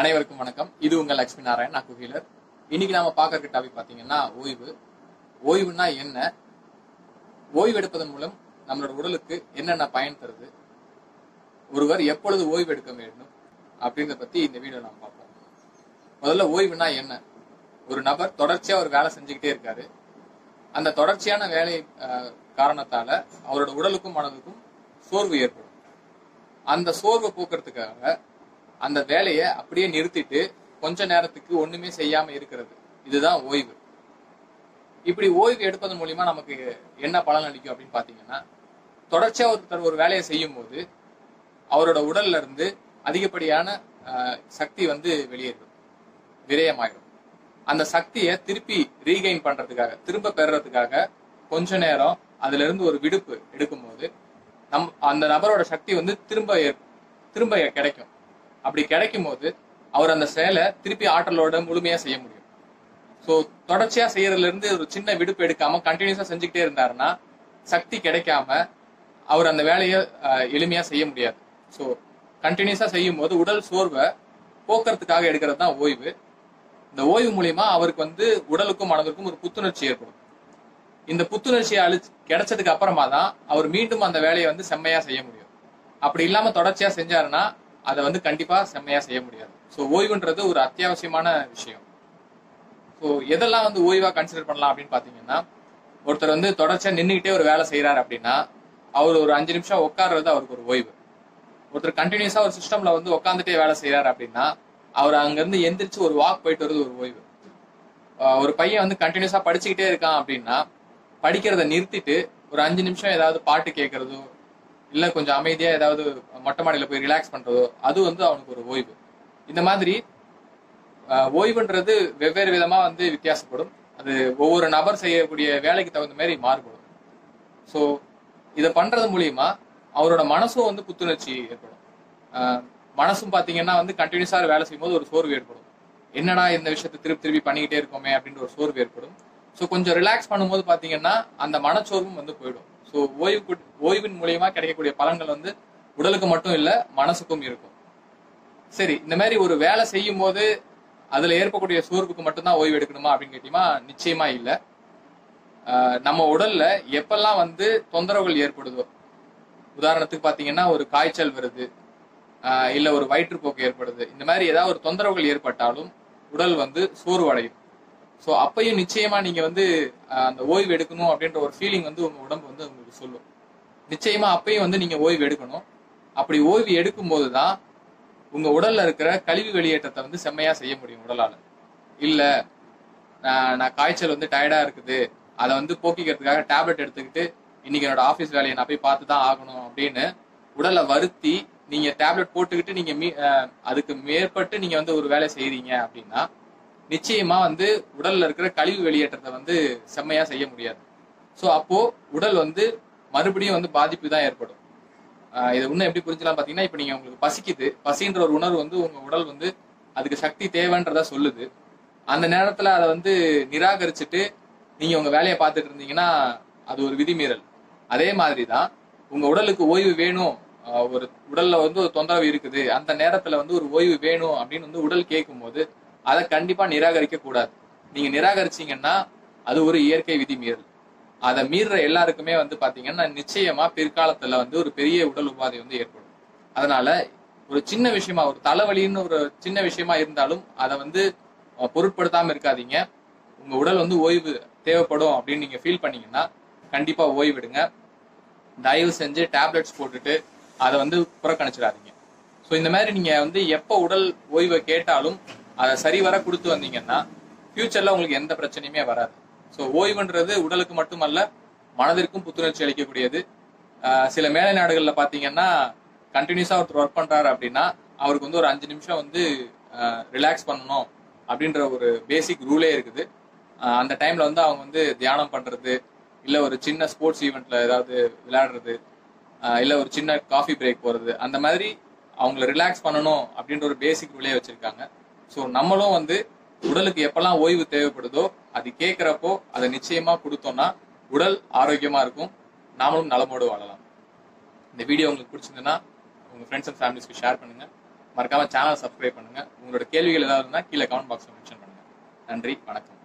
அனைவருக்கும் வணக்கம். இது உங்கள் லட்சுமி நாராயண் நான் குஹீலர் இன்னைக்கு நாம பார்க்கற டாபிக் பாத்தீங்கன்னா ஓய்வு. ஓய்வுனா என்ன? ஓய்வு எடுப்பதன் மூலம் நம்மளோட உடலுக்கு என்னென்ன பயன் தருது? ஒருவர் எப்பொழுது ஓய்வு எடுக்க வேண்டும்? அப்படின்றத பத்தி இந்த வீடியோ நாம் பார்ப்போம். முதல்ல ஓய்வுனா என்ன? ஒரு நபர் தொடர்ச்சியா ஒரு வேலை செஞ்சுக்கிட்டே இருக்காரு. அந்த தொடர்ச்சியான வேலை காரணத்தால அவரோட உடலுக்கும் மனதுக்கும் சோர்வு ஏற்படும். அந்த சோர்வை போக்குறதுக்காக அந்த வேலையை அப்படியே நிறுத்திட்டு கொஞ்ச நேரத்துக்கு ஒண்ணுமே செய்யாம இருக்கிறது. இதுதான் ஓய்வு. இப்படி ஓய்வு எடுப்பதன் மூலியமா நமக்கு என்ன பலன் அளிக்கும் அப்படின்னு பாத்தீங்கன்னா தொடர்ச்சியா ஒருத்தர் ஒரு வேலையை செய்யும் போது அவரோட உடல்ல இருந்து அதிகப்படியான சக்தி வந்து வெளியேறும். விரயமாயிடும் அந்த சக்தியை திருப்பி ரீகெயின் பண்றதுக்காக திரும்ப பெறுறதுக்காக கொஞ்ச நேரம் அதுல இருந்து ஒரு விடுப்பு எடுக்கும்போது நம் அந்த நபரோட சக்தி வந்து திரும்ப திரும்ப கிடைக்கும். அப்படி கிடைக்கும் போது அவர் அந்த செயலை திருப்பி ஆற்றலோட முழுமையா செய்ய முடியும். ஸோ தொடர்ச்சியா செய்யறதுல இருந்து ஒரு சின்ன விடுப்பு எடுக்காம கண்டினியூஸா செஞ்சுக்கிட்டே இருந்தாருன்னா சக்தி கிடைக்காம அவர் அந்த வேலையை எளிமையா செய்ய முடியாது. ஸோ கண்டினியூஸா செய்யும் போது உடல் சோர்வை போக்குறதுக்காக எடுக்கிறது தான் ஓய்வு. இந்த ஓய்வு மூலியமா அவருக்கு வந்து உடலுக்கும் மனதிற்கும் ஒரு புத்துணர்ச்சி ஏற்படும். இந்த புத்துணர்ச்சியை அழி கிடைச்சதுக்கு அப்புறமா தான் அவர் மீண்டும் அந்த வேலையை வந்து செம்மையா செய்ய முடியும். அப்படி இல்லாம தொடர்ச்சியா செஞ்சாருன்னா அதை வந்து கண்டிப்பாக செம்மையாக செய்ய முடியாது. ஸோ ஓய்வுன்றது ஒரு அத்தியாவசியமான விஷயம். ஸோ எதெல்லாம் வந்து ஓய்வாக கன்சிடர் பண்ணலாம் அப்படின்னு பார்த்தீங்கன்னா ஒருத்தர் வந்து தொடர்ச்சியாக நின்றுக்கிட்டே ஒரு வேலை செய்கிறாரு அப்படின்னா அவர் ஒரு அஞ்சு நிமிஷம் உட்கார்றது அவருக்கு ஒரு ஓய்வு. ஒருத்தர் கண்டினியூஸாக ஒரு சிஸ்டமில் வந்து உட்காந்துட்டே வேலை செய்கிறாரு அப்படின்னா அவர் அங்கேருந்து எந்திரிச்சு ஒரு வாக் போயிட்டு வருது ஒரு ஓய்வு. ஒரு பையன் வந்து கண்டினியூஸாக படிச்சுக்கிட்டே இருக்கான் அப்படின்னா படிக்கிறத நிறுத்திட்டு ஒரு அஞ்சு நிமிஷம் ஏதாவது பாட்டு கேட்கறதோ இல்ல கொஞ்சம் அமைதியா ஏதாவது மொட்டை மாடியில போய் ரிலாக்ஸ் பண்றதோ அது வந்து அவனுக்கு ஒரு ஓய்வு. இந்த மாதிரி ஓய்வுன்றது வெவ்வேறு விதமா வந்து வித்தியாசப்படும். அது ஒவ்வொரு நபர் செய்யக்கூடிய வேலைக்கு தகுந்த மாதிரி மாறுபடும். ஸோ இதை பண்றது மூலியமா அவரோட மனசும் வந்து புத்துணர்ச்சி ஏற்படும். ஆஹ் மனசும் பாத்தீங்கன்னா வந்து கண்டினியூஸா வேலை செய்யும்போது ஒரு சோர்வு ஏற்படும். என்னடா இந்த விஷயத்தை திருப்பி திருப்பி பண்ணிக்கிட்டே இருக்கோமே அப்படின்ற ஒரு சோர்வு ஏற்படும். ஸோ கொஞ்சம் ரிலாக்ஸ் பண்ணும்போது பாத்தீங்கன்னா அந்த மனச்சோர்வும் வந்து போயிடும். ஸோ ஓய்வு ஓய்வின் மூலியமா கிடைக்கக்கூடிய பலன்கள் வந்து உடலுக்கு மட்டும் இல்ல மனசுக்கும் இருக்கும். சரி இந்த மாதிரி ஒரு வேலை செய்யும் போது அதுல ஏற்படக்கூடிய சோர்வுக்கு மட்டும்தான் ஓய்வு எடுக்கணுமா அப்படின்னு கேட்டீங்கன்னா நிச்சயமா இல்ல. ஆஹ் நம்ம உடல்ல எப்பெல்லாம் வந்து தொந்தரவுகள் ஏற்படுதோ உதாரணத்துக்கு பாத்தீங்கன்னா ஒரு காய்ச்சல் வருது ஆஹ் இல்ல ஒரு வயிற்றுப்போக்கு ஏற்படுது இந்த மாதிரி ஏதாவது ஒரு தொந்தரவுகள் ஏற்பட்டாலும் உடல் வந்து சோர்வடையும். ஸோ அப்பையும் நிச்சயமா நீங்க வந்து அந்த ஓய்வு எடுக்கணும் அப்படின்ற ஒரு ஃபீலிங் வந்து உங்க உடம்பு வந்து உங்களுக்கு சொல்லும். நிச்சயமா அப்பையும் வந்து நீங்க ஓய்வு எடுக்கணும். அப்படி ஓய்வு எடுக்கும் போதுதான் உங்க உடல்ல இருக்கிற கழிவு வெளியேற்றத்தை வந்து செம்மையா செய்ய முடியும் உடலால. இல்ல நான் நான் காய்ச்சல் வந்து டயர்டா இருக்குது. அதை வந்து போக்கிக்கிறதுக்காக டேப்லெட் எடுத்துக்கிட்டு இன்னைக்கு என்னோட ஆஃபீஸ் வேலையை நான் போய் பார்த்து தான் ஆகணும் அப்படின்னு உடலை வருத்தி நீங்க டேப்லெட் போட்டுக்கிட்டு நீங்க மீ- அதுக்கு மேற்பட்டு நீங்க வந்து ஒரு வேலை செய்றீங்க அப்படின்னா நிச்சயமா வந்து உடல்ல இருக்கிற கழிவு வெளியேற்றத்தை வந்து செம்மையா செய்ய முடியாது. ஸோ அப்போ உடல் வந்து மறுபடியும் வந்து பாதிப்பு தான் ஏற்படும். இதை இன்னும் எப்படி புரிஞ்சலாம் பாத்தீங்கன்னா இப்ப நீங்க உங்களுக்கு பசிக்குது. பசின்ற ஒரு உணர்வு வந்து உங்க உடல் வந்து அதுக்கு சக்தி தேவைன்றத சொல்லுது. அந்த நேரத்துல அதை வந்து நிராகரிச்சுட்டு நீங்க உங்க வேலையை பார்த்துட்டு இருந்தீங்கன்னா அது ஒரு விதிமீறல். அதே மாதிரி தான் உங்க உடலுக்கு ஓய்வு வேணும். ஒரு உடல்ல வந்து ஒரு தொந்தரவு இருக்குது. அந்த நேரத்துல வந்து ஒரு ஓய்வு வேணும் அப்படின்னு வந்து உடல் கேட்கும் போது அதை கண்டிப்பா நிராகரிக்க கூடாது. நீங்க நிராகரிச்சீங்கன்னா அது ஒரு இயற்கை விதி மீறல். அதை மீறுற எல்லாருக்குமே வந்து பாத்தீங்கன்னா நிச்சயமா பிற்காலத்துல வந்து ஒரு பெரிய உடல் உபாதை வந்து ஏற்படும். அதனால ஒரு சின்ன விஷயமா ஒரு தலைவலின்னு ஒரு சின்ன விஷயமா இருந்தாலும் அதை வந்து பொருட்படுத்தாம இருக்காதீங்க. உங்க உடல் வந்து ஓய்வு தேவைப்படும் அப்படின்னு நீங்க ஃபீல் பண்ணீங்கன்னா கண்டிப்பா ஓய்விடுங்க. தயவு செஞ்சு டேப்லெட்ஸ் போட்டுட்டு அதை வந்து புறக்கணிச்சிடாதீங்க. ஸோ இந்த மாதிரி நீங்க வந்து எப்போ உடல் ஓய்வை கேட்டாலும் அதை சரிவர கொடுத்து வந்தீங்கன்னா ஃபியூச்சர்ல உங்களுக்கு எந்த பிரச்சனையுமே வராது. ஸோ ஓய்வுன்றது உடலுக்கு மட்டுமல்ல மனதிற்கும் புத்துணர்ச்சி அளிக்கக்கூடியது. சில மேலை நாடுகளில் பார்த்தீங்கன்னா கண்டினியூஸா ஒருத்தர் ஒர்க் பண்றாரு அப்படின்னா அவருக்கு வந்து ஒரு அஞ்சு நிமிஷம் வந்து ரிலாக்ஸ் பண்ணணும் அப்படின்ற ஒரு பேசிக் ரூலே இருக்குது. அந்த டைம்ல வந்து அவங்க வந்து தியானம் பண்றது இல்ல ஒரு சின்ன ஸ்போர்ட்ஸ் ஈவெண்ட்ல ஏதாவது விளையாடுறது இல்லை இல்ல ஒரு சின்ன காஃபி பிரேக் போறது அந்த மாதிரி அவங்கள ரிலாக்ஸ் பண்ணணும் அப்படின்ற ஒரு பேசிக் ரூலே வச்சிருக்காங்க. ஸோ நம்மளும் வந்து உடலுக்கு எப்பெல்லாம் ஓய்வு தேவைப்படுதோ அது கேட்குறப்போ அதை நிச்சயமா கொடுத்தோம்னா உடல் ஆரோக்கியமா இருக்கும். நாமளும் நலமோடு வாழலாம். இந்த வீடியோ உங்களுக்கு பிடிச்சிருந்ததுன்னா உங்க ஃப்ரெண்ட்ஸ் அண்ட் ஃபேமிலிஸ்க்கு ஷேர் பண்ணுங்க. மறக்காம சேனல் சப்ஸ்கிரைப் பண்ணுங்க. உங்களோட கேள்விகள் ஏதாவது இருந்தால் கீழே கமெண்ட் பாக்ஸ் மென்ஷன் பண்ணுங்க. நன்றி வணக்கம்.